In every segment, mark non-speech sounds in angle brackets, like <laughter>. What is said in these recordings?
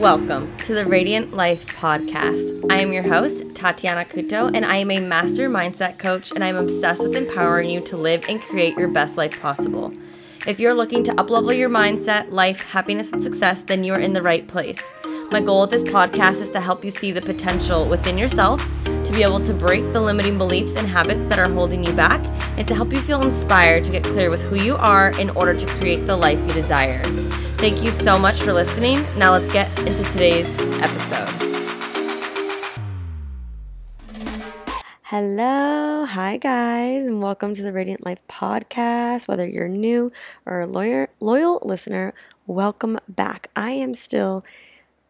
Welcome to the Radiant Life Podcast. I am your host, Tatiana Couto, and I am a master mindset coach, and I'm obsessed with empowering you to live and create your best life possible. If you're looking to uplevel your mindset, life, happiness, and success, then you are in the right place. My goal with this podcast is to help you see the potential within yourself, to be able to break the limiting beliefs and habits that are holding you back, and to help you feel inspired to get clear with who you are in order to create the life you desire. Thank you so much for listening. Now let's get into today's episode. Hello, hi guys, and welcome to the Radiant Life podcast. Whether you're new or a lawyer, loyal listener, welcome back. I am still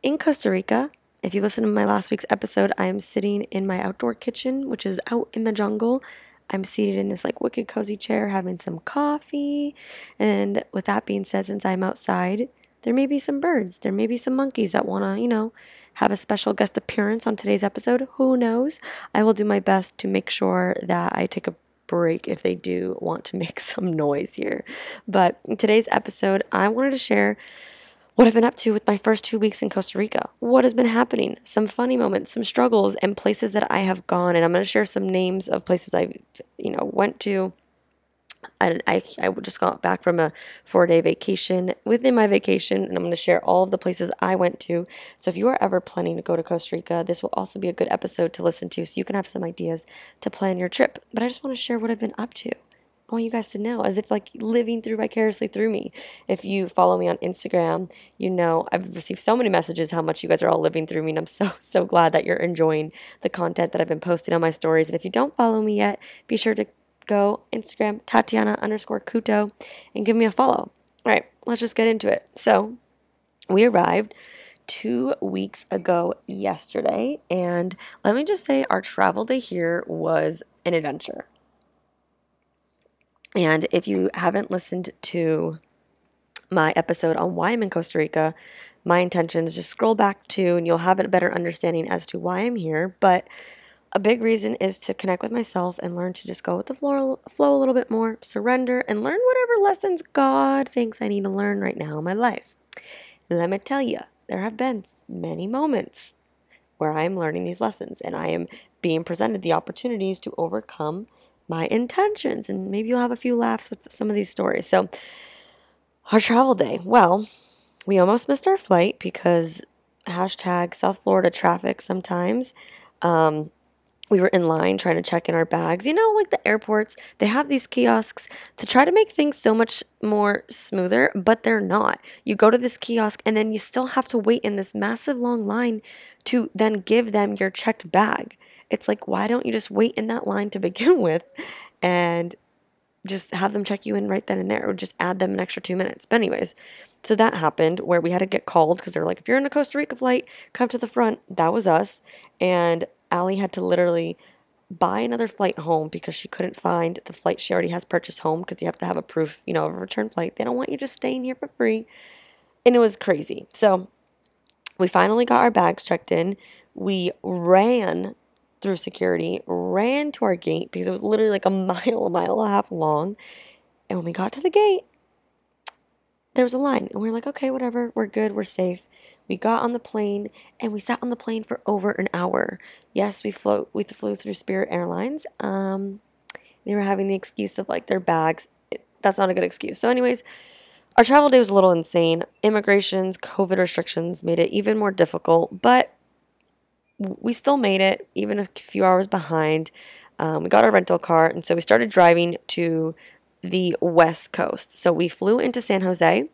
in Costa Rica. If you listen to my last week's episode, I am sitting in my outdoor kitchen, which is out in the jungle. I'm seated in this like wicked cozy chair having some coffee. And with that being said, since I'm outside, there may be some birds, there may be some monkeys that want to, you know, have a special guest appearance on today's episode. Who knows? I will do my best to make sure that I take a break if they do want to <laughs> make some noise here. But in today's episode, I wanted to share what I've been up to with my first two weeks in Costa Rica, what has been happening, some funny moments, some struggles, and places that I have gone. And I'm going to share some names of places I, you know, went to. And I, I just got back from a four day vacation within my vacation, and I'm going to share all of the places I went to. So if you are ever planning to go to Costa Rica, this will also be a good episode to listen to so you can have some ideas to plan your trip. But I just want to share what I've been up to. I want you guys to know, as if like living through vicariously through me. If you follow me on Instagram, you know I've received so many messages how much you guys are all living through me, and I'm so <laughs> so glad that you're enjoying the content that I've been posting on my stories. And if you don't follow me yet, be sure to go Instagram Tatiana underscore Couto and give me a follow. All right, let's just get into it. So we arrived two weeks ago yesterday, and let me just say our travel day here was an adventure. And if you haven't listened to my episode on why I'm in Costa Rica, my intentions, just scroll back to and you'll have a better understanding as to why I'm here. But a big reason is to connect with myself and learn to just go with the flow, flow a little bit more, surrender, and learn whatever lessons God thinks I need to learn right now in my life. And let me tell you, there have been many moments where I am learning these lessons and I am being presented the opportunities to overcome my intentions. And maybe you'll have a few laughs with some of these stories. So, our travel day. Well, we almost missed our flight because hashtag South Florida traffic sometimes. Um, we were in line trying to check in our bags. You know, like the airports, they have these kiosks to try to make things so much more smoother, but they're not. You go to this kiosk and then you still have to wait in this massive long line to then give them your checked bag. It's like, why don't you just wait in that line to begin <laughs> with and just have them check you in right then and there or just add them an extra two minutes? But, anyways, so that happened where we had to get called because they're like, if you're in a Costa Rica flight, come to the front. That was us. And Allie had to literally buy another flight home because she couldn't find the flight she already has purchased home because you have to have a proof, you know, of a return flight. They don't want you just staying here for free. And it was crazy. So we finally got our bags checked in. We ran through security, ran to our gate because it was literally like a <laughs> mile, a mile and a half long. And when we got to the gate, there was a line. And we were like, okay, whatever, we're good, we're safe. We got on the plane and we sat on the plane for over an hour. Yes, we flew we flew through Spirit Airlines. Um, they were having the excuse of like their bags. It, that's not a good excuse. So, anyways, our travel day was a little insane. Immigrations, COVID restrictions made it even more difficult, but we still made it, even a few hours behind. Um, we got our rental car, and so we started driving to the west coast. So we flew into San Jose,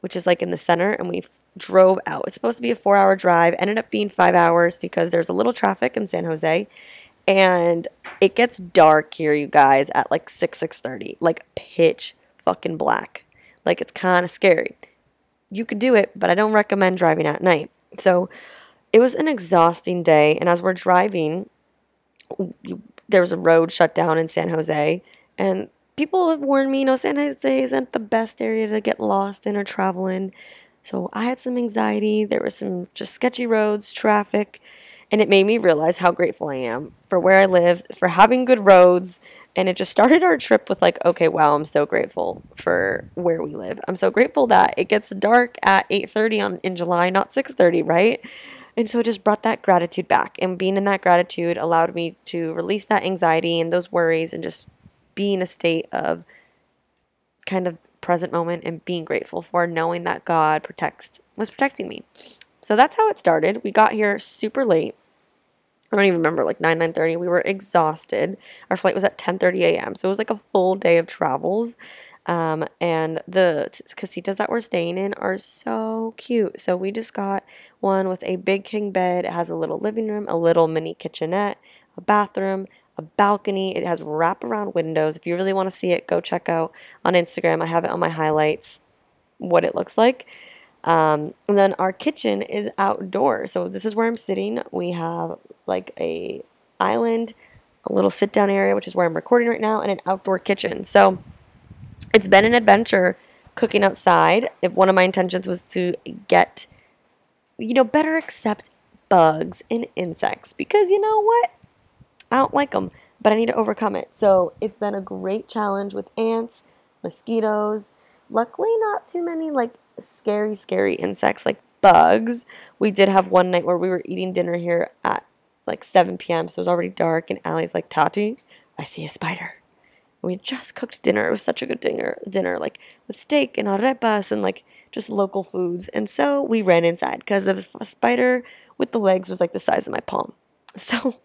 which is like in the center, and we f- drove out. It's supposed to be a four hour drive, ended up being five hours because there's a little traffic in San Jose. And it gets dark here, you guys, at like 6, 6.30. Like pitch fucking black. Like it's kind of scary. You could do it, but I don't recommend driving at night. So it was an exhausting day. And as we're driving, there was a road shut down in San Jose. And people have warned me, you know, San Jose isn't the best area to get lost in or travel in. So I had some anxiety. There was some just sketchy roads, traffic, and it made me realize how grateful I am for where I live, for having good roads, And it just started our trip with like, okay, wow, I'm so grateful for where we live. I'm so grateful that it gets dark at 8:30 on in July, not 6:30, right? And so it just brought that gratitude back. And being in that gratitude allowed me to release that anxiety and those worries and just be in a state of kind of present moment and being grateful for knowing that God protects was protecting me. So that's how it started. We got here super late. I don't even remember like 9 9:30. We were exhausted. Our flight was at 10:30 a.m. So it was like a full day of travels. Um, and the casitas that we're staying in are so cute. So we just got one with a big king bed. It has a little living room, a little mini kitchenette, a bathroom, a balcony. It has wraparound windows. If you really want to see it, go check out on Instagram. I have it on my highlights what it looks like. Um, and then our kitchen is outdoors. So this is where I'm sitting. We have like a island, a little sit down area, which is where I'm recording right now, and an outdoor kitchen. So it's been an adventure cooking outside. If one of my intentions was to get, you know, better accept bugs and insects because you know what? I don't like them, but I need to overcome it. So it's been a great challenge with ants, mosquitoes. Luckily, not too many like scary, scary insects like bugs. We did have one night where we were eating dinner here at like 7 p.m., so it was already dark, and Allie's like, Tati, I see a spider we just cooked dinner. It was such a good dinner, dinner like with steak and arepas and like just local foods. And so we ran inside because the spider with the legs was like the size of my palm. <laughs> So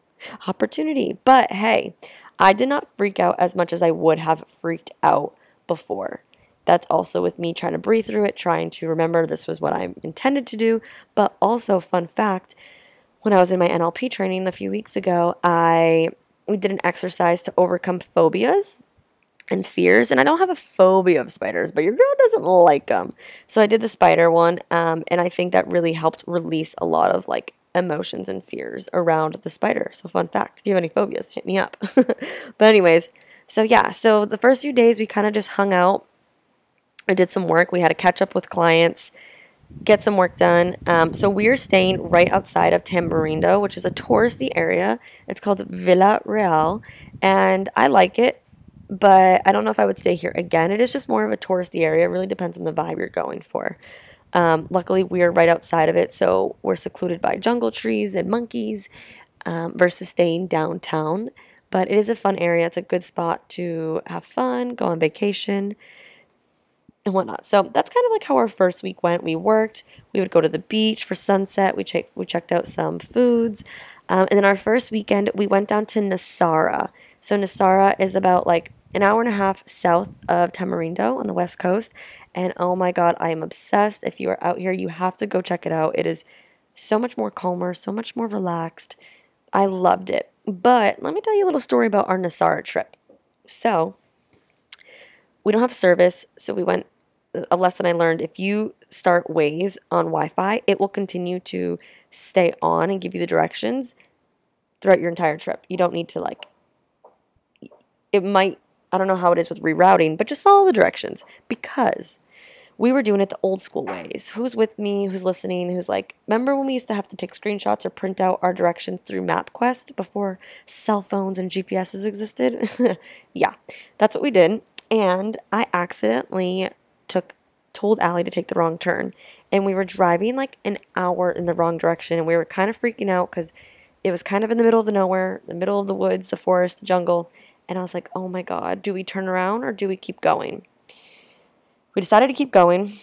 opportunity. But hey, I did not freak out as much as I would have freaked out before. That's also with me trying to breathe through it, trying to remember this was what I intended to do. But also, fun fact, when I was in my NLP training a few weeks ago, I we did an exercise to overcome phobias and fears. And I don't have a phobia of spiders, but your girl doesn't like them. So I did the spider one, um, and I think that really helped release a lot of like emotions and fears around the spider. So, fun fact if you have any phobias, hit me up. <laughs> but, anyways, so yeah, so the first few days we kind of just hung out. I did some work. We had to catch up with clients, get some work done. Um, so we're staying right outside of Tamarindo, which is a touristy area. It's called Villa Real, and I like it but I don't know if I would stay here again. It is just more of a touristy area. It really depends on the vibe you're going for. Um, luckily, we're right outside of it, so we're secluded by jungle trees and monkeys um, versus staying downtown. But it is a fun area. It's a good spot to have fun, go on vacation, and whatnot. So that's kind of like how our first week went. We worked. We would go to the beach for sunset. We checked. We checked out some foods, um, and then our first weekend we went down to Nosara. So Nosara is about like an hour and a half south of Tamarindo on the west coast. And oh my God, I am obsessed. If you are out here, you have to go check it out. It is so much more calmer, so much more relaxed. I loved it. But let me tell you a little story about our Nosara trip. So, we don't have service, so we went. A lesson I learned if you start Waze on Wi Fi, it will continue to stay on and give you the directions throughout your entire trip. You don't need to, like, it might I don't know how it is with rerouting, but just follow the directions because we were doing it the old school ways. Who's with me? Who's listening? Who's like, remember when we used to have to take screenshots or print out our directions through MapQuest before cell phones and GPSs existed? <laughs> yeah, that's what we did. And I accidentally took told Allie to take the wrong turn. And we were driving like an hour in the wrong direction and we were kind of freaking out because it was kind of in the middle of the nowhere, the middle of the woods, the forest, the jungle and I was like, oh my God, do we turn around or do we keep going? We decided to keep going.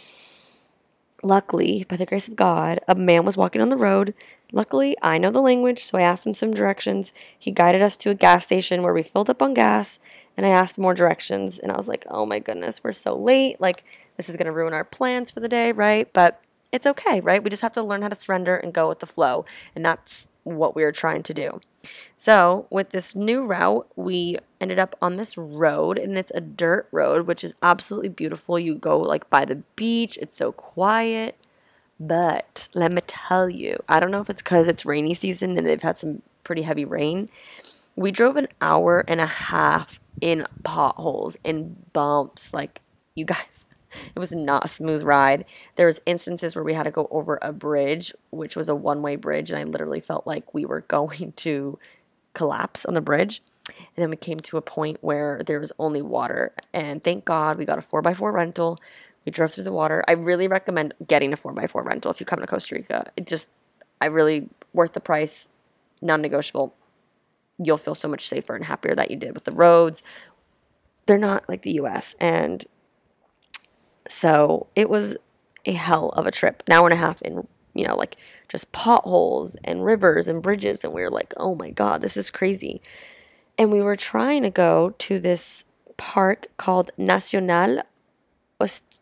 Luckily, by the grace of God, a man was walking on the road. Luckily, I know the language, so I asked him some directions. He guided us to a gas station where we filled up on gas, and I asked more directions. And I was like, oh my goodness, we're so late. Like, this is going to ruin our plans for the day, right? But it's okay, right? We just have to learn how to surrender and go with the flow. And that's what we were trying to do. So, with this new route, we ended up on this road, and it's a dirt road, which is absolutely beautiful. You go like by the beach, it's so quiet. But let me tell you, I don't know if it's because it's rainy season and they've had some pretty heavy rain. We drove an hour and a half in potholes and bumps. Like, you guys, it was not a smooth ride. There was instances where we had to go over a bridge, which was a one-way bridge, and I literally felt like we were <laughs> going to collapse on the bridge. And then we came to a point where there was only water. And thank God we got a 4x4 rental. We drove through the water. I really recommend getting a 4x4 rental if you come to Costa Rica. It just, I really, worth the price, non negotiable. You'll feel so much safer and happier that you did with the roads. They're not like the US. And so it was a hell of a trip, an hour and a half in, you know, like just potholes and rivers and bridges. And we were like, oh my God, this is crazy. And we were trying to go to this park called Nacional Ost-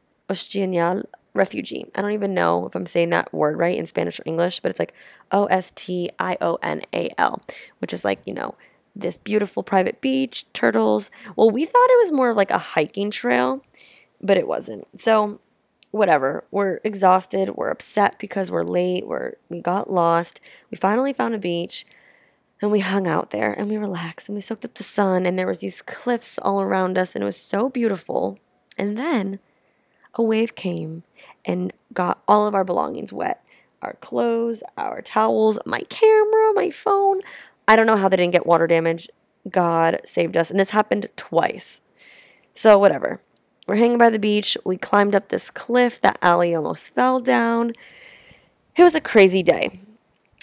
Refugee. I don't even know if I'm saying that word right in Spanish or English, but it's like O S T I O N A L, which is like, you know, this beautiful private beach, turtles. Well, we thought it was more like a hiking trail, but it wasn't. So whatever. We're exhausted. We're upset because we're late. We're we got lost. We finally found a beach and we hung out there and we relaxed and we soaked up the sun and there was these cliffs all around us and it was so beautiful. And then a wave came and got all of our belongings wet. Our clothes, our towels, my camera, my phone. I don't know how they didn't get water damage. God saved us. And this happened twice. So, whatever. We're hanging by the beach. We climbed up this cliff that Allie almost fell down. It was a crazy day.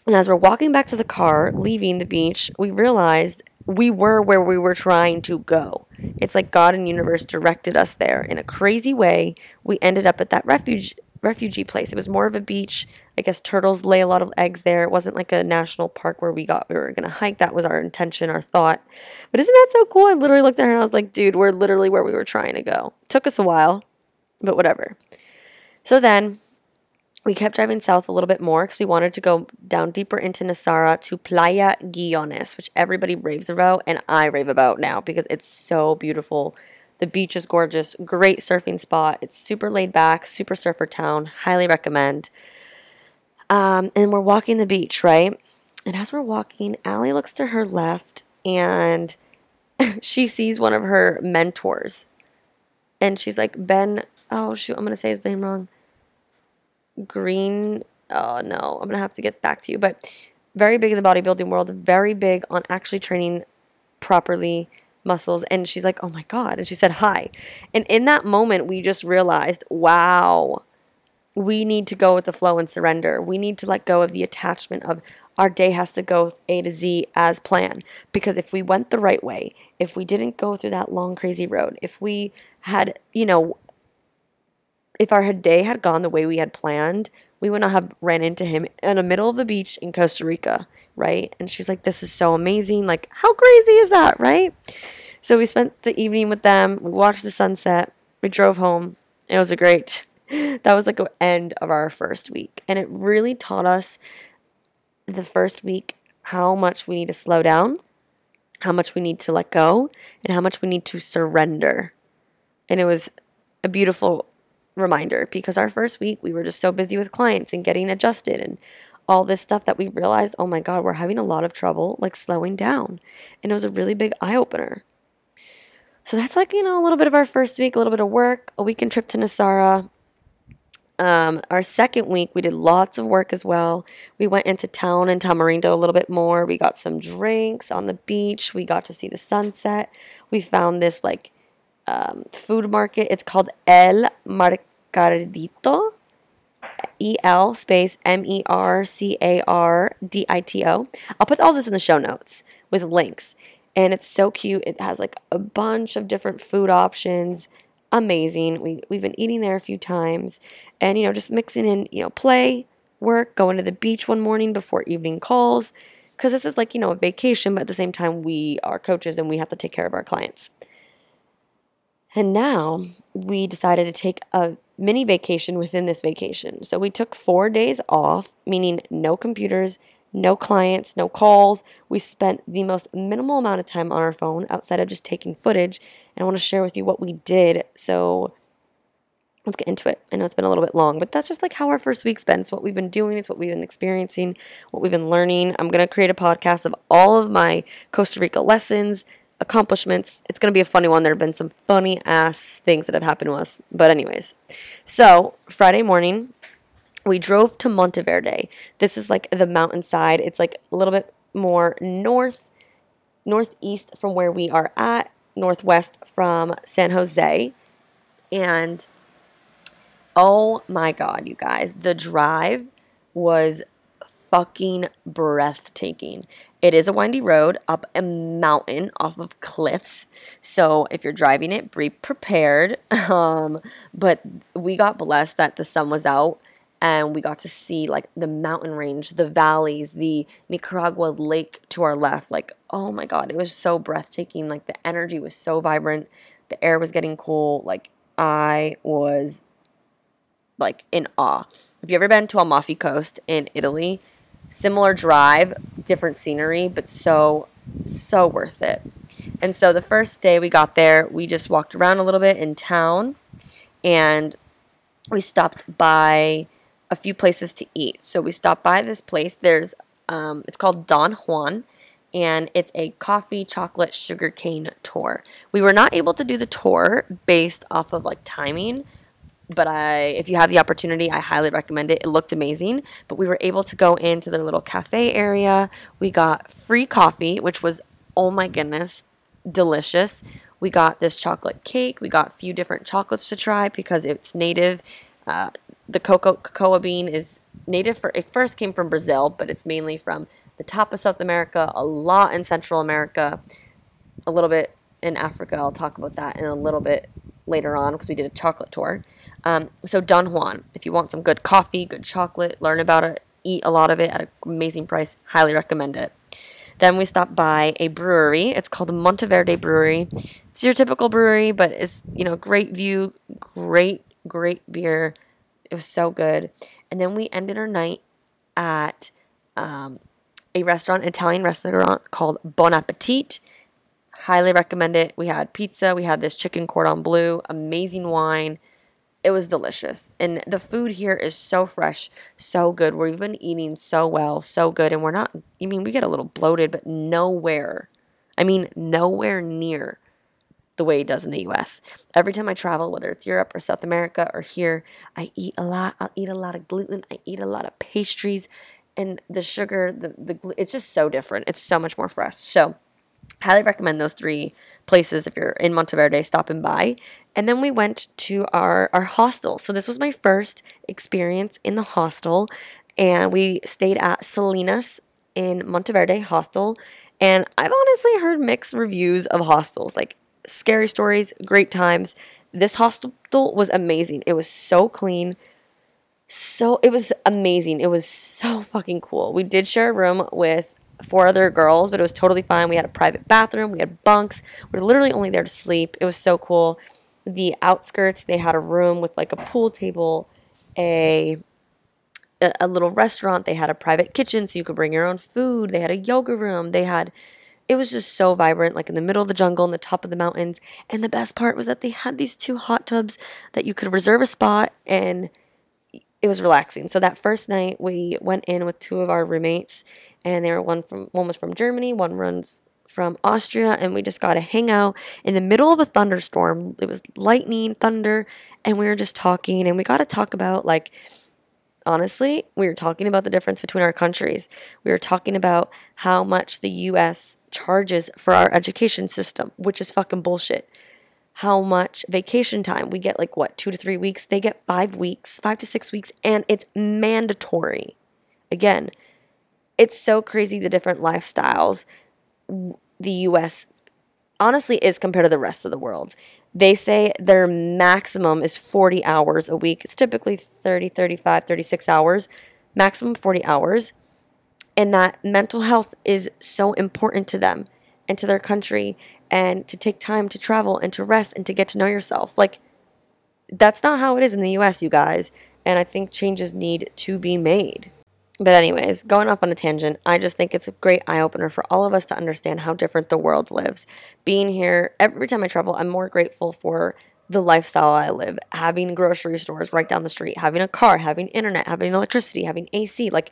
And as we're walking back to the car, leaving the beach, we realized we were where we were trying to go. It's like God and universe directed us there in a crazy way. We ended up at that refuge refugee place. It was more of a beach. I guess turtles lay a lot of eggs there. It wasn't like a national park where we got we were gonna hike. That was our intention, our thought. But isn't that so cool? I literally looked at her and I was like, dude, we're literally where we were trying to go. Took us a while, but whatever. So then we kept driving south a little bit more because we wanted to go down deeper into Nosara to Playa Guiones, which everybody raves about and I rave about now because it's so beautiful the beach is gorgeous, great surfing spot. It's super laid back, super surfer town. Highly recommend. Um, and we're walking the beach, right? And as we're walking, Allie looks to her left and <laughs> she sees one of her mentors. And she's like, Ben, oh shoot, I'm going to say his name wrong. Green, oh no, I'm going to have to get back to you. But very big in the bodybuilding world, very big on actually training properly muscles and she's like, "Oh my god." And she said, "Hi." And in that moment, we just realized, "Wow. We need to go with the flow and surrender. We need to let go of the attachment of our day has to go A to Z as planned. Because if we went the right way, if we didn't go through that long, crazy road, if we had, you know, if our day had gone the way we had planned, we would not have ran into him in the middle of the beach in Costa Rica right? And she's like, This is so amazing. Like, how crazy is that, right? So we spent the evening with them. We watched the sunset. We drove home. It was a great, <laughs> that was like the end of our first week. And it really taught us the first week how much we need to slow down, how much we need to let go, and how much we need to surrender. And it was a beautiful reminder because our first week we were just so busy with clients and getting adjusted and all this stuff that we realized, oh my God, we're having a lot of trouble like slowing down. And it was a really big eye opener. So that's like, you know, a little bit of our first week, a little bit of work, a weekend trip to Nosara. Um, our second week, we did lots of work as well. We went into town in Tamarindo a little bit more. We got some drinks on the beach. We got to see the sunset. We found this like um, food market. It's called El Mercadito. E L space M E R C A R D I T O. I'll put all this in the show notes with links. And it's so cute. It has like a bunch of different food options. Amazing. We, we've been eating there a few times and, you know, just mixing in, you know, play, work, going to the beach one morning before evening calls. Because this is like, you know, a vacation, but at the same time, we are coaches and we have to take care of our clients. And now we decided to take a mini vacation within this vacation. So we took four days off, meaning no computers, no clients, no calls. We spent the most minimal amount of time on our phone outside of just taking footage. And I want to share with you what we did. So let's get into it. I know it's been a little bit long, but that's just like how our first week's been. It's what we've been doing, it's what we've been experiencing, what we've been learning. I'm going to create a podcast of all of my Costa Rica lessons, accomplishments. It's going to be a funny one. There have been some funny ass things that have happened to us. But, anyways, so Friday morning, we drove to Monteverde. This is like the mountainside. It's like a little bit more north northeast from where we are at, northwest from San Jose. And oh my God, you guys, the drive was fucking breathtaking. It is a windy road up a mountain off of cliffs. So if you're driving it, be prepared. <laughs> Um, but we got blessed that the sun was out and we got to see like the mountain range, the valleys, the Nicaragua lake to our left. Like, oh my God, it was so breathtaking. Like the energy was so vibrant. The air was getting cool. Like I was like in awe. Have you ever been to Amalfi Coast in Italy? Similar drive, different scenery, but so, so worth it. And so the first day we got there, we just walked around a little bit in town and we stopped by a few places to eat. So we stopped by this place. There's, um, it's called Don Juan and it's a coffee, chocolate, sugarcane tour. We were not able to do the tour based off of like timing but I, if you have the opportunity, I highly recommend it. It looked amazing, but we were able to go into their little cafe area. We got free coffee, which was, oh my goodness, delicious. We got this chocolate cake. We got a few different chocolates to try because it's native. Uh, the cocoa cocoa bean is native for it first came from Brazil, but it's mainly from the top of South America, a lot in Central America, a little bit in Africa. I'll talk about that in a little bit later on because we did a chocolate tour. Um, so Don Juan, if you want some good coffee, good chocolate, learn about it, eat a lot of it at an amazing price, highly recommend it. Then we stopped by a brewery. It's called Monteverde Brewery. It's your typical brewery, but it's you know great view, great great beer. It was so good. And then we ended our night at um, a restaurant, Italian restaurant called Bon Appetit. Highly recommend it. We had pizza. We had this chicken cordon bleu, amazing wine it was delicious. And the food here is so fresh, so good. We've been eating so well, so good. And we're not, I mean, we get a little bloated, but nowhere, I mean, nowhere near the way it does in the US. Every time I travel, whether it's Europe or South America or here, I eat a lot. I'll eat a lot of gluten, I eat a lot of pastries. And the sugar, the, the it's just so different. It's so much more fresh. So, highly recommend those three places if you're in Monteverde stopping by. And then we went to our, our hostel. So this was my first experience in the hostel. And we stayed at Selina's in Monteverde Hostel. And I've honestly heard mixed reviews of hostels, like scary stories, great times. This hostel was amazing. It was so clean. So it was amazing. It was so fucking cool. We did share a room with four other girls, but it was totally fine. We had a private bathroom, we had bunks. We are literally only there to sleep. It was so cool. The outskirts, they had a room with like a pool table, a a little restaurant. They had a private kitchen so you could bring your own food. They had a yoga room. They had it was just so vibrant, like in the middle of the jungle, in the top of the mountains. And the best part was that they had these two hot tubs that you could reserve a spot and it was relaxing. So that first night we went in with two of our roommates and they were one from one was from Germany, one runs from Austria, and we just got to hang out in the middle of a thunderstorm. It was lightning, thunder, and we were just talking, and we got to talk about like honestly, we were talking about the difference between our countries. We were talking about how much the US charges for our education system, which is fucking bullshit. How much vacation time we get, like what, two to three weeks? They get five weeks, five to six weeks, and it's mandatory. Again, it's so crazy the different lifestyles the US honestly is compared to the rest of the world. They say their maximum is 40 hours a week. It's typically 30, 35, 36 hours, maximum 40 hours. And that mental health is so important to them and to their country and to take time to travel and to rest and to get to know yourself. Like, that's not how it is in the US, you guys. And I think changes need to be made. But, anyways, going off on a tangent, I just think it's a great eye opener for all of us to understand how different the world lives. Being here, every time I travel, I'm more grateful for the lifestyle I live, having grocery stores right down the street, having a car, having internet, having electricity, having AC. Like,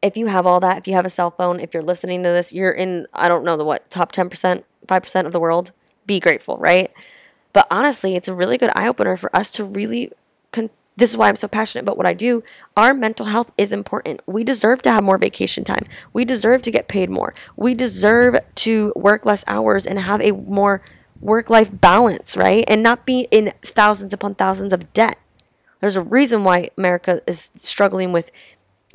if you have all that, if you have a cell phone, if you're listening to this, you're in, I don't know, the what, top 10%, 5% of the world. Be grateful, right? But honestly, it's a really good eye opener for us to really con- This is why I'm so passionate about what I do. Our mental health is important. We deserve to have more vacation time. We deserve to get paid more. We deserve to work less hours and have a more work life balance, right? And not be in thousands upon thousands of debt. There's a reason why America is struggling with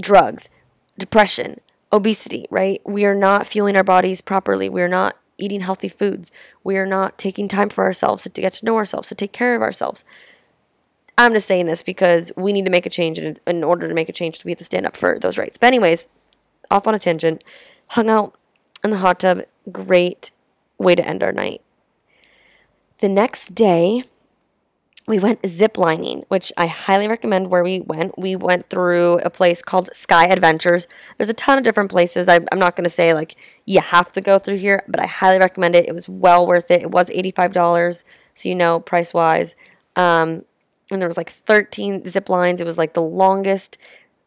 drugs, depression, obesity, right? We are not fueling our bodies properly. We are not eating healthy foods. We are not taking time for ourselves to get to know ourselves, to take care of ourselves. I'm just saying this because we need to make a change. And in order to make a change, we have to stand up for those rights. But, anyways, off on a tangent, hung out in the hot tub. Great way to end our night. The next day, we went ziplining, which I highly recommend where we went. We went through a place called Sky Adventures. There's a ton of different places. I, am not going to say like you have to go through here, but I highly recommend it. It was well worth it. It was $85, so you know, price wise. Um, and there was like 13 zip lines. It was like the longest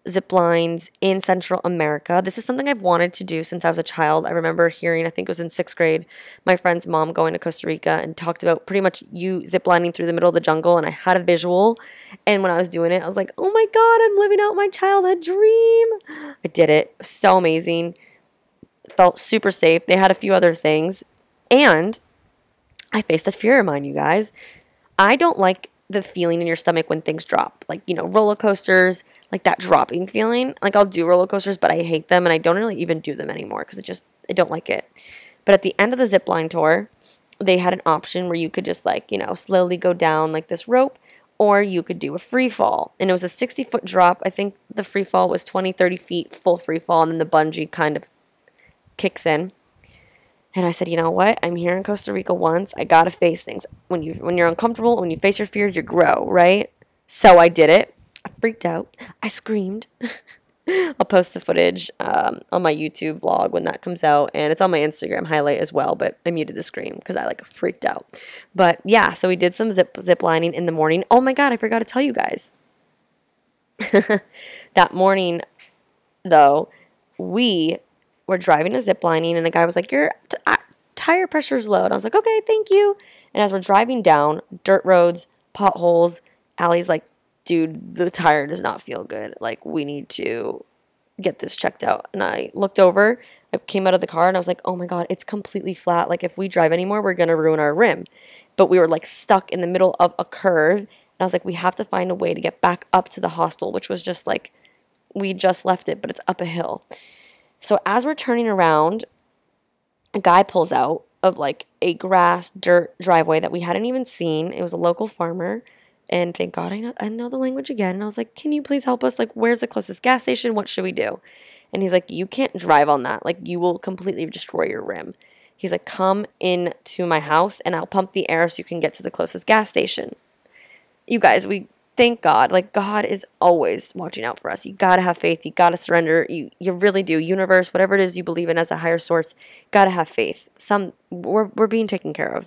zip lines in Central America. This is something I've wanted to do since I was a child. I remember hearing, I think it was in sixth grade, my friend's mom going to Costa Rica and talked about pretty much you ziplining through the middle of the jungle. And I had a visual. And when I was doing it, I was like, oh my God, I'm living out my childhood dream. I did it. So amazing. Felt super safe. They had a few other things. And I faced a fear of mine, you guys. I don't like the feeling in your stomach when things drop. Like, you know, roller coasters, like that dropping feeling. Like I'll do roller coasters, but I hate them and I don't really even do them anymore because it just I don't like it. But at the end of the zip line tour, they had an option where you could just like, you know, slowly go down like this rope or you could do a free fall. And it was a 60 foot drop. I think the free fall was 20, 30 feet full free fall and then the bungee kind of kicks in. And I said, you know what? I'm here in Costa Rica once. I gotta face things. When you when you're uncomfortable, when you face your fears, you grow, right? So I did it. I freaked out. I screamed. <laughs> I'll post the footage um, on my YouTube vlog when that comes out, and it's on my Instagram highlight as well. But I muted the screen because I like freaked out. But yeah, so we did some zip zip lining in the morning. Oh my god, I forgot to tell you guys. <laughs> that morning, though, we were driving a zip lining, and the guy was like, "Your t- tire pressure's low." And I was like, "Okay, thank you." And as we're driving down dirt roads, potholes, Allie's like, "Dude, the tire does not feel good. Like, we need to get this checked out." And I looked over. I came out of the car and I was like, "Oh my god, it's completely flat. Like, if we drive anymore, we're gonna ruin our rim." But we were like stuck in the middle of a curve, and I was like, "We have to find a way to get back up to the hostel," which was just like we just left it, but it's up a hill. So as we're turning around, a guy pulls out of like a grass dirt driveway that we hadn't even seen. It was a local farmer. And thank God I know I know the language again. And I was like, "Can you please help us? Like, where's the closest gas station? What should we do?" And he's like, "You can't drive on that. Like, you will completely destroy your rim." He's like, "Come in to my house and I'll pump the air so you can get to the closest gas station." You guys, we thank God. Like God is always watching out for us. You gotta have faith. You gotta surrender. You you really do. Universe, whatever it is you believe in as a higher source, gotta have faith. Some we're we're being taken care of.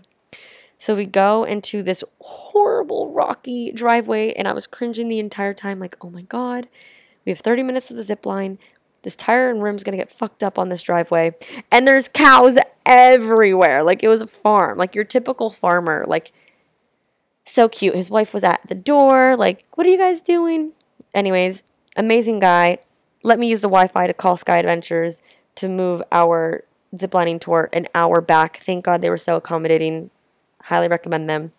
So we go into this horrible rocky driveway, and I was cringing the entire time, like, oh my God, we have 30 minutes of the zip line. This tire and rim's gonna get fucked up on this driveway. And there's cows everywhere. Like it was a farm, like your typical farmer. Like so cute. His wife was at the door, like, what are you guys doing? Anyways, amazing guy. Let me use the Wi Fi to call Sky Adventures to move our ziplining tour an hour back. Thank God they were so accommodating. Highly recommend them.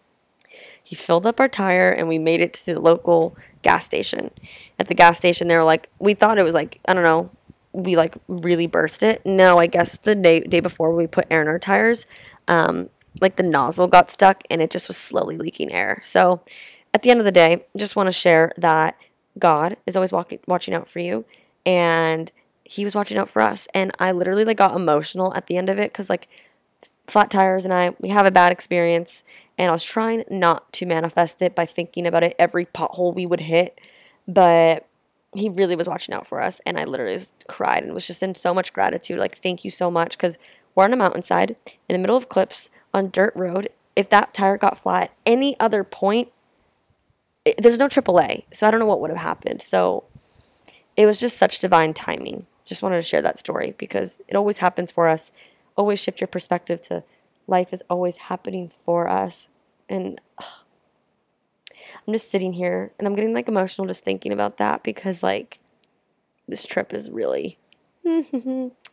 He filled up our tire and we made it to the local gas station. At the gas station, they were like, we thought it was like, I don't know, we like really burst it. No, I guess the day, day before we put air in our tires, um, like the nozzle got stuck and it just was slowly leaking air. So at the end of the day, just want to share that God is always walking, watching out for you and he was watching out for us. And I literally like got emotional at the end of it because like flat tires and I, we have a bad experience and I was trying not to manifest it by thinking about it every pothole we would hit. But he really was watching out for us and I literally just cried and was just in so much gratitude. Like, thank you so much because we're on a mountainside in the middle of cliffs on dirt road, if that tire got flat at any other point, it, there's no AAA. So I don't know what would have happened. So it was just such divine timing. Just wanted to share that story because it always happens for us. Always shift your perspective to life is always happening for us. And ugh. I'm just sitting here and I'm getting like emotional just thinking about that because like this trip is really <laughs>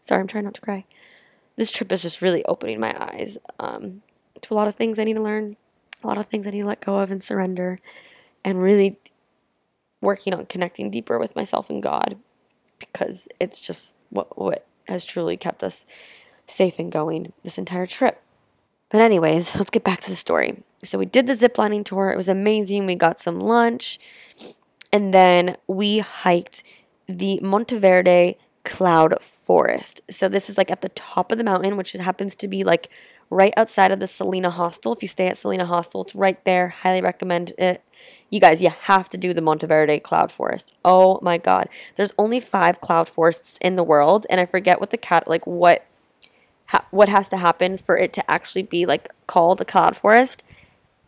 sorry, I'm trying not to cry. This trip is just really opening my eyes um, to a lot of things I need to learn, a lot of things I need to let go of and surrender, and really working on connecting deeper with myself and God because it's just what what has truly kept us safe and going this entire trip. But anyways, let's get back to the story. So we did the ziplining tour. It was amazing. We got some lunch and then we hiked the Monteverde Cloud Forest. So this is like at the top of the mountain, which happens to be like right outside of the Selina Hostel. If you stay at Selina Hostel, it's right there. Highly recommend it. You guys, you have to do the Monteverde Cloud Forest. Oh my God. There's only five cloud forests in the world, and I forget what the cat, like what ha- what has to happen for it to actually be like called a cloud forest.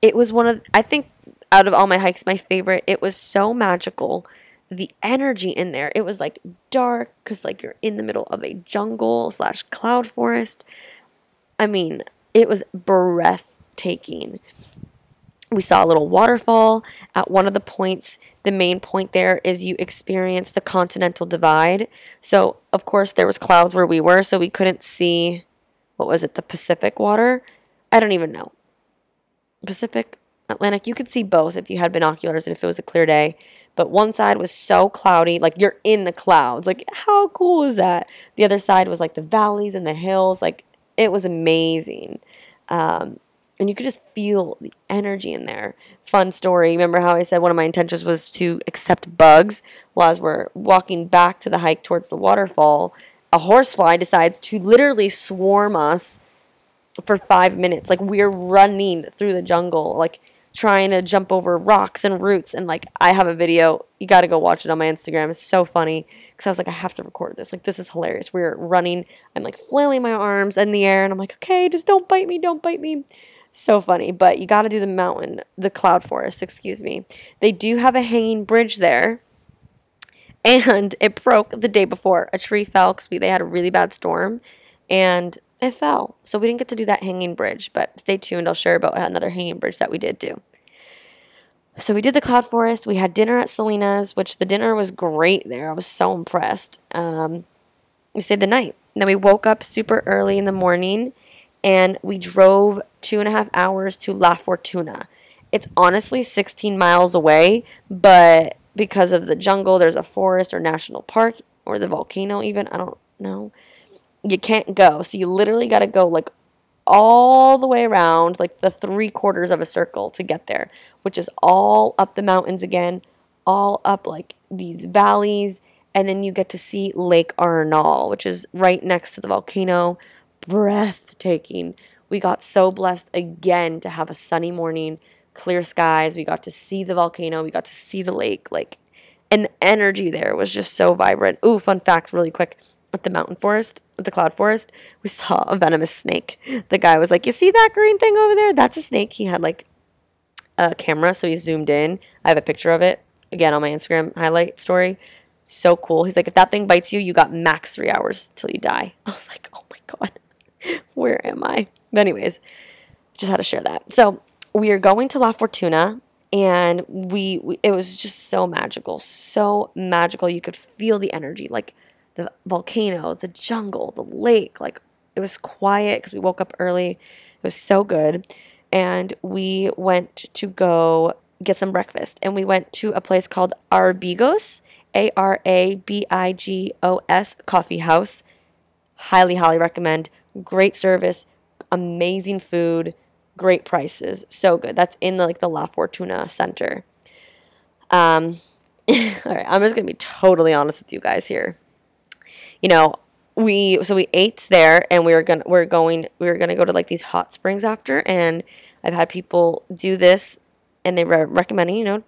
It was one of I think out of all my hikes my favorite. It was so magical. The energy in there. It was like dark cuz like you're in the middle of a jungle slash cloud forest. I mean, it was breathtaking. We saw a little waterfall at one of the points. The main point there is you experience the continental divide. So, of course, there was clouds where we were, so we couldn't see what was it, the Pacific water? I don't even know. Pacific, Atlantic, you could see both if you had binoculars and if it was a clear day. But one side was so cloudy, like you're in the clouds. Like, how cool is that? The other side was like the valleys and the hills. Like, it was amazing. Um, and you could just feel the energy in there. Fun story. Remember how I said one of my intentions was to accept bugs? Well, as we're walking back to the hike towards the waterfall, a horsefly decides to literally swarm us for five minutes. Like we're running through the jungle, like trying to jump over rocks and roots. And like I have a video, you got to go watch it on my Instagram. It's so funny because I was like, I have to record this. Like this is hilarious. We're running. I'm like flailing my arms in the air, and I'm like, okay, just don't bite me, don't bite me. So funny, but you got to do the mountain, the cloud forest, excuse me. They do have a hanging bridge there and it broke the day before. A tree fell because they had a really bad storm, and it fell. So we didn't get to do that hanging bridge. But stay tuned. I'll share about another hanging bridge that we did do. So we did the cloud forest. We had dinner at Selina's, which the dinner was great there. I was so impressed. Um, we stayed the night. And then we woke up super early in the morning, and we drove two and a half hours to La Fortuna. It's honestly 16 miles away, but because of the jungle. There's a forest or national park or the volcano, even. I don't know. You can't go. So you literally got to go like all the way around, like the three quarters of a circle to get there, which is all up the mountains again, all up like these valleys. And then you get to see Lake Arenal, which is right next to the volcano. Breathtaking. We got so blessed again to have a sunny morning clear skies. We got to see the volcano. We got to see the lake. Like, and the energy there was just so vibrant. Ooh, fun fact, really quick. At the mountain forest, at the cloud forest, we saw a venomous snake. The guy was like, You see that green thing over there? That's a snake. He had like a camera, so he zoomed in. I have a picture of it again on my Instagram highlight story. So cool. He's like, If that thing bites you, you got max three hours till you die. <laughs> I was like, Oh my God, <laughs> where am I? But, anyways, just had to share that. So, we are going to La Fortuna and we, we, it was just so magical so magical you could feel the energy like the volcano the jungle the lake like it was quiet because we woke up early it was so good and we went to go get some breakfast and we went to a place called Arabigos a-r-a-b-i-g-o-s coffee house highly highly recommend great service amazing food great prices, so good. That's in the, like the La Fortuna Center. Um, <laughs> all right, I'm just gonna be totally honest with you guys here. You know, we so we ate there, and we were gonna we're going we were gonna go to like these hot springs after, and I've had people do this, and they were recommending you know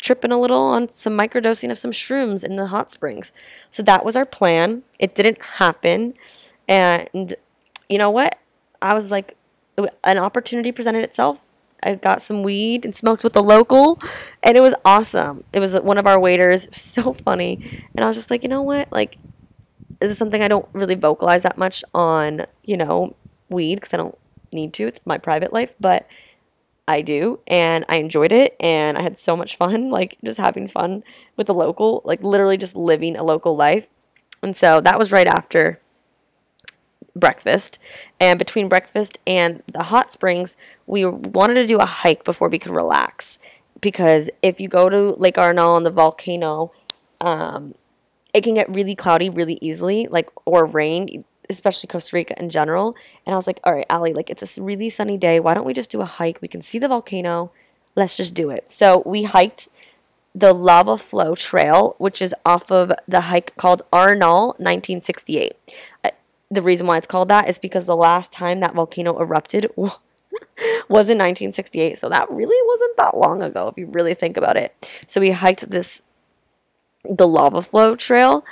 tripping a little on some microdosing of some shrooms in the hot springs. So that was our plan. It didn't happen, and you know what? I was like, an opportunity presented itself. I got some weed and smoked with a local, and it was awesome. It was one of our waiters, <laughs> so funny, and I was just like, you know what, like, this is something I don't really vocalize that much on, you know, weed because I don't need to. It's my private life, but I do, and I enjoyed it, and I had so much fun, <laughs> like just having fun with the local, like literally just living a local life. And so that was right after breakfast. And between breakfast and the hot springs, we wanted to do a hike before we could relax. Because if you go to Lake Arenal and the volcano, um, it can get really cloudy really easily, like or rain, especially Costa Rica in general. And I was like, all right, Allie, like it's a really sunny day. Why don't we just do a hike? We can see the volcano. Let's just do it. So we hiked the lava flow trail, which is off of the hike called Arenal 1968. Uh, the reason why it's called that is because the last time that volcano erupted <laughs> was in 1968. So that really wasn't that long ago if you really think about it. So we hiked this the lava flow trail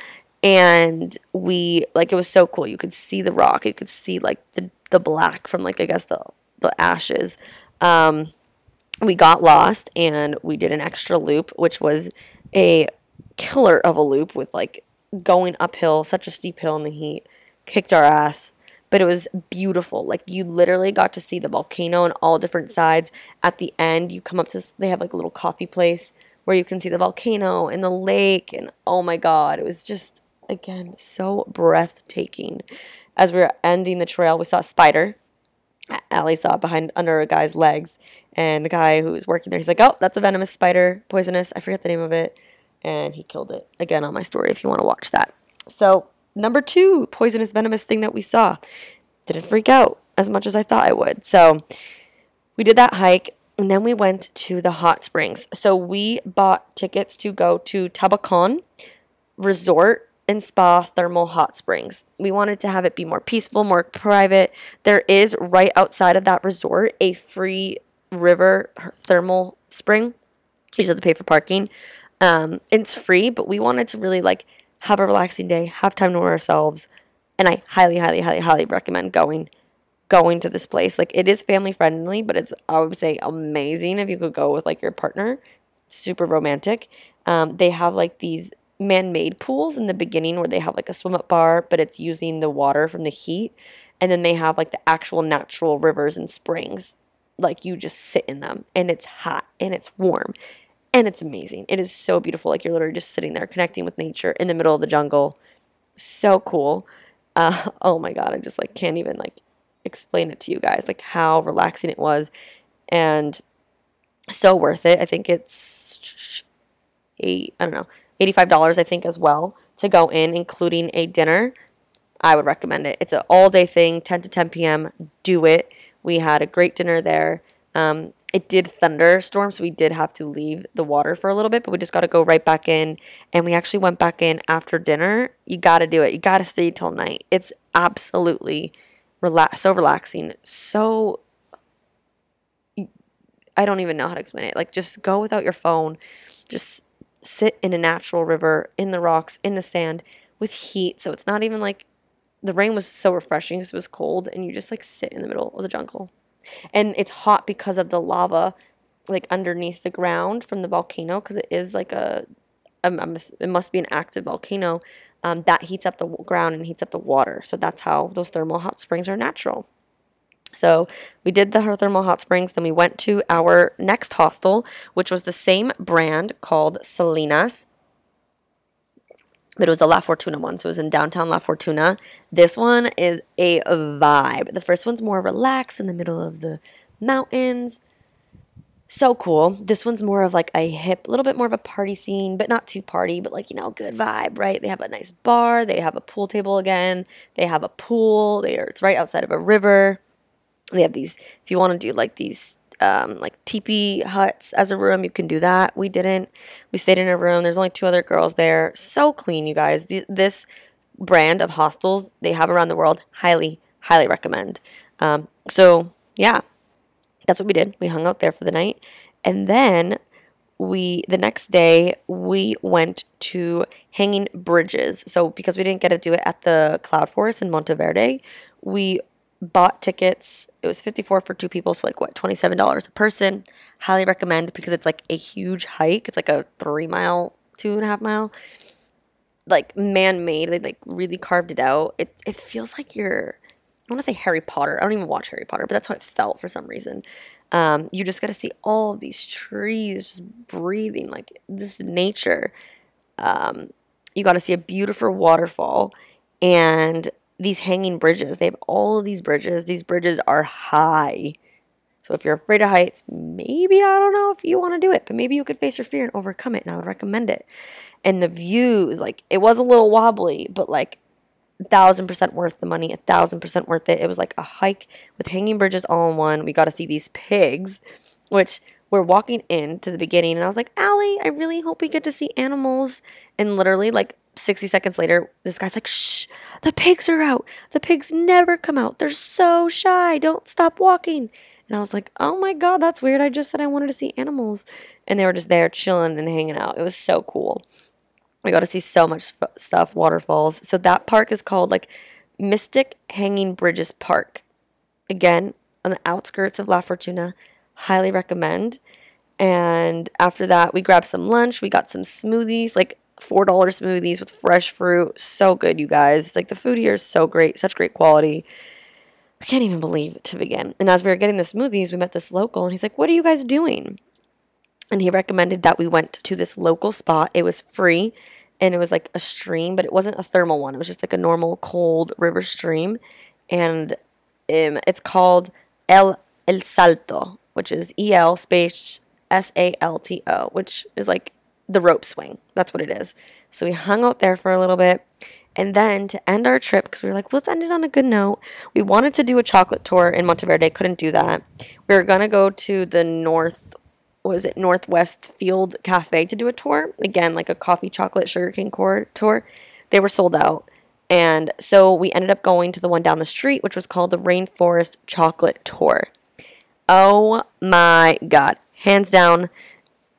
and we like it was so cool. You could see the rock. You could see like the the black from like I guess the the ashes. Um we got lost and we did an extra loop which was a killer of a loop with like going uphill, such a steep hill in the heat kicked our ass but it was beautiful. Like you literally got to see the volcano on all different sides. At the end, you come up to they have like a little coffee place where you can see the volcano and the lake and oh my god, it was just again so breathtaking. As we were ending the trail, we saw a spider. Allie saw it behind under a guy's legs, and the guy who was working there, he's like, "Oh, that's a venomous spider, poisonous. I forget the name of it." And he killed it. Again on my story if you want to watch that. So number two poisonous venomous thing that we saw. Didn't freak out as much as I thought I would. So we did that hike and then we went to the hot springs. So we bought tickets to go to Tabacon Resort and Spa Thermal Hot Springs. We wanted to have it be more peaceful, more private. There is right outside of that resort a free river thermal spring. You just have to pay for parking. Um, it's free, but we wanted to really like have a relaxing day, have time to ourselves, and I highly, highly, highly, highly recommend going going to this place. Like it is family friendly, but it's I would say amazing if you could go with like your partner. Super romantic. Um, they have like these man-made pools in the beginning where they have like a swim up bar, but it's using the water from the heat, and then they have like the actual natural rivers and springs. Like you just sit in them, and it's hot and it's warm and it's amazing. It is so beautiful. Like you're literally just sitting there connecting with nature in the middle of the jungle. So cool. Uh, <laughs> oh my god, I just like can't even like explain it to you guys like how relaxing it was and so worth it. I think it's eight, I don't know, $85 I think as well to go in including a dinner. I would recommend it. It's an all day thing, 10 to 10 p.m. Do it. We had a great dinner there. Um, it did thunderstorm, so we did have to leave the water for a little bit, but we just got to go right back in. And we actually went back in after dinner. You got to do it. You got to stay till night. It's absolutely relax, so relaxing, so. I don't even know how to explain it. Like, just go without your phone. Just sit in a natural river, in the rocks, in the sand, with heat. So it's not even like the rain was so refreshing because it was cold, and you just like sit in the middle of the jungle and it's hot because of the lava like underneath the ground from the volcano because it is like a, a, it must be an active volcano um, that heats up the ground and heats up the water so that's how those thermal hot springs are natural so we did the thermal hot springs then we went to our next hostel which was the same brand called Selina's but it was the La Fortuna one, so it was in downtown La Fortuna. This one is a vibe. The first one's more relaxed in the middle of the mountains. So cool. This one's more of like a hip, a little bit more of a party scene, but not too party, but like, you know, good vibe, right? They have a nice bar, they have a pool table again, they have a pool, they are it's right outside of a river. They have these if you want to do like these um, like teepee huts as a room. You can do that. We didn't. We stayed in a room. There's only two other girls there. So clean, you guys. This brand of hostels they have around the world, highly, highly recommend. Um, so yeah, that's what we did. We hung out there for the night, and then we the next day we went to hanging bridges. So because we didn't get to do it at the Cloud Forest in Monteverde, we bought tickets. It was 54 for two people, so like what, $27 a person. Highly recommend because it's like a huge hike. It's like a three mile, two and a half mile, like man made. They like really carved it out. It, it feels like you're I want to say Harry Potter. I don't even watch Harry Potter, but that's how it felt for some reason. Um, you just got to see all of these trees just breathing like this nature. Um, you got to see a beautiful waterfall and these hanging bridges. They have all of these bridges. These bridges are high. So if you're afraid of heights, maybe I don't know if you want to do it, but maybe you could face your fear and overcome it, and I would recommend it. And the views, like it was a little wobbly, but like thousand percent worth the money, a thousand percent worth it. It was like a hike with hanging bridges all in one. We got to see these pigs, which we're walking into the beginning, and I was like, Allie, I really hope we get to see animals. And literally, like 60 seconds later, this guy's like, shh, the pigs are out. The pigs never come out. They're so shy. Don't stop walking. And I was like, oh my God, that's weird. I just said I wanted to see animals. And they were just there chilling and hanging out. It was so cool. We got to see so much f- stuff, waterfalls. So that park is called like Mystic Hanging Bridges Park. Again, on the outskirts of La Fortuna. Highly recommend. And after that, we grabbed some lunch. We got some smoothies, like $4 smoothies with fresh fruit. So good, you guys. Like the food here is so great, such great quality. I can't even believe it to begin. And as we were getting the smoothies, we met this local and he's like, What are you guys doing? And he recommended that we went to this local spot. It was free and it was like a stream, but it wasn't a thermal one. It was just like a normal cold river stream. And um, it's called El El Salto, which is E L space S A L T O, which is like the rope swing. That's what it is. So we hung out there for a little bit. And then to end our trip, because we were like, let's end it on a good note, we wanted to do a chocolate tour in Monteverde. Couldn't do that. We were going to go to the North, was it Northwest Field Cafe to do a tour. Again, like a coffee, chocolate, sugarcane core tour. They were sold out. And so we ended up going to the one down the street, which was called the Rainforest Chocolate Tour. Oh my God. Hands down,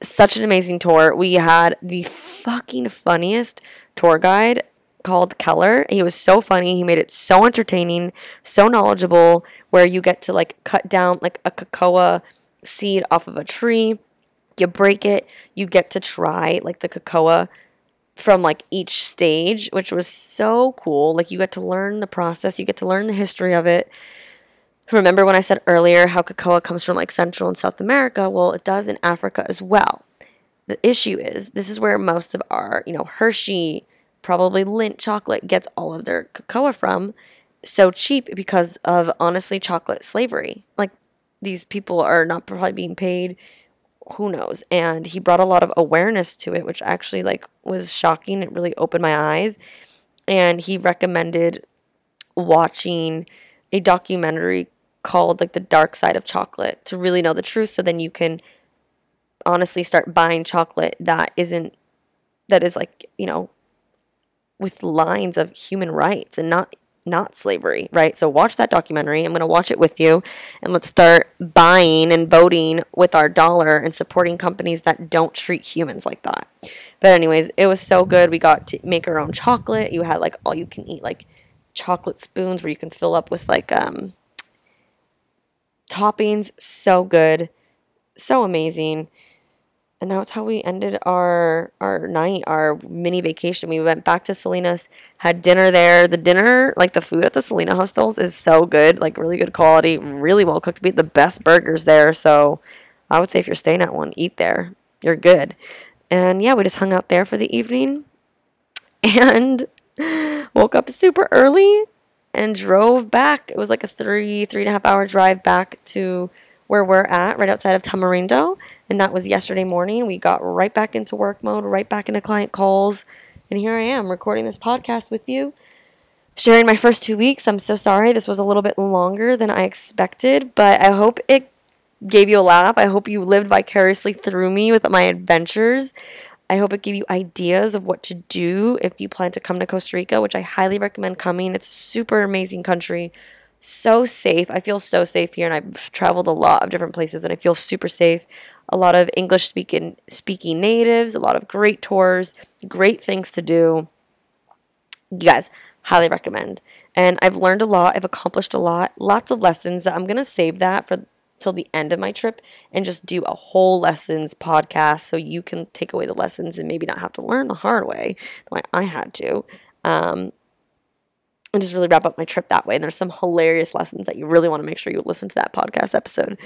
such an amazing tour. We had the fucking funniest tour guide called Keller. He was so funny. He made it so entertaining, so knowledgeable, where you get to like cut down like a cocoa seed off of a tree. You break it, you get to try like the cocoa from like each stage, which was so cool. Like you get to learn the process, you get to learn the history of it. Remember when I said earlier how cocoa comes from like Central and South America? Well, it does in Africa as well. The issue is this is where most of our, you know, Hershey, probably Lindt chocolate gets all of their cocoa from so cheap because of honestly chocolate slavery. Like these people are not probably being paid who knows? And he brought a lot of awareness to it which actually like was shocking. It really opened my eyes. And he recommended watching a documentary called like the dark side of chocolate to really know the truth. So then you can honestly start buying chocolate that isn't that is like you know with lines of human rights and not not slavery, right? So watch that documentary. I'm going to watch it with you and let's start buying and voting with our dollar and supporting companies that don't treat humans like that. But anyways, it was so good. We got to make our own chocolate. You had like all you can eat like chocolate spoons where you can fill up with like um toppings. So good. So amazing and that's how we ended our our night, our mini vacation. We went back to Selina's, had dinner there. The dinner, like the food at the Selina hostels, is so good, like really good quality, really well cooked. We had the best burgers there, so I would say if you're staying at one, eat there. You're good. And yeah, we just hung out there for the evening, <laughs> and woke up super early and drove back. It was like a three three and a half hour drive back to where we're at, right outside of Tamarindo and that was yesterday morning. We got right back into work mode, right back into client calls. And here I am recording this podcast with you, sharing my first two weeks. I'm so sorry. This was a little bit longer than I expected, but I hope it gave you a laugh. I hope you lived vicariously through me with my adventures. I hope it gave you ideas of what to do if you plan to come to Costa Rica, which I highly recommend coming. It's a super amazing country, so safe. I feel so safe here, and I've traveled a lot of different places, and I feel super safe a lot of English speaking speaking natives, a lot of great tours, great things to do. You guys, highly recommend. And I've learned a lot, I've accomplished a lot, lots of lessons that I'm to save that for till the end of my trip and just do a whole lessons podcast so you can take away the lessons and maybe not have to learn the hard way the way I had to. Um, and just really wrap up my trip that way. And there's some hilarious lessons that you really want to make sure you listen to that podcast episode.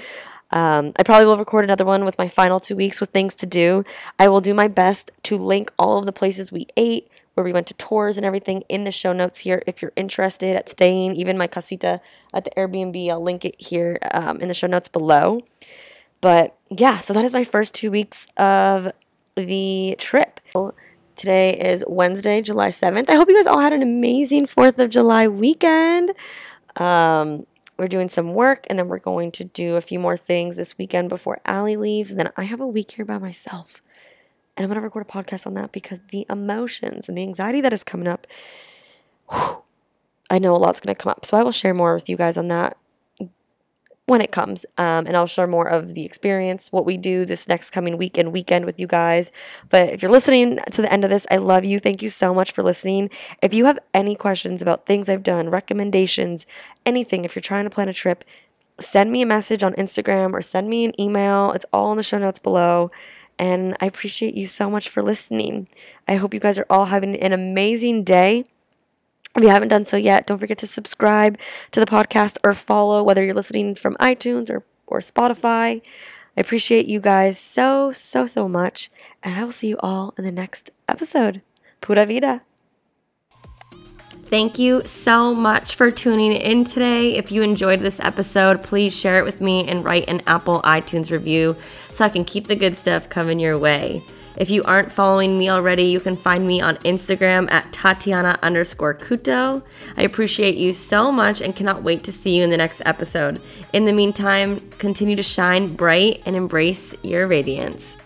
Um, I probably will record another one with my final two weeks with things to do. I will do my best to link all of the places we ate, where we went to tours and everything in the show notes here. If you're interested at staying, even my casita at the Airbnb, I'll link it here um, in the show notes below. But yeah, so that is my first two weeks of the trip. Today is Wednesday, July 7th. I hope you guys all had an amazing 4th of July weekend. Um, we're doing some work and then we're going to do a few more things this weekend before Allie leaves. And then I have a week here by myself. And I'm going to record a podcast on that because the emotions and the anxiety that is coming up, whew, I know a lot's going to come up. So I will share more with you guys on that when it comes. Um, and I'll share more of the experience, what we do this next coming week and weekend with you guys. But if you're listening to the end of this, I love you. Thank you so much for listening. If you have any questions about things I've done, recommendations, anything, if you're trying to plan a trip, send me a message on Instagram or send me an email. It's all in the show notes below. And I appreciate you so much for listening. I hope you guys are all having an amazing day. If you haven't done so yet, don't forget to subscribe to the podcast or follow whether you're listening from iTunes or, or Spotify. I appreciate you guys so, so, so much. And I will see you all in the next episode. Pura vida. Thank you so much for tuning in today. If you enjoyed this episode, please share it with me and write an Apple iTunes review so I can keep the good stuff coming your way. If you aren't following me already, you can find me on Instagram at Tatiana underscore Couto. I appreciate you so much and cannot wait to see you in the next episode. In the meantime, continue to shine bright and embrace your radiance.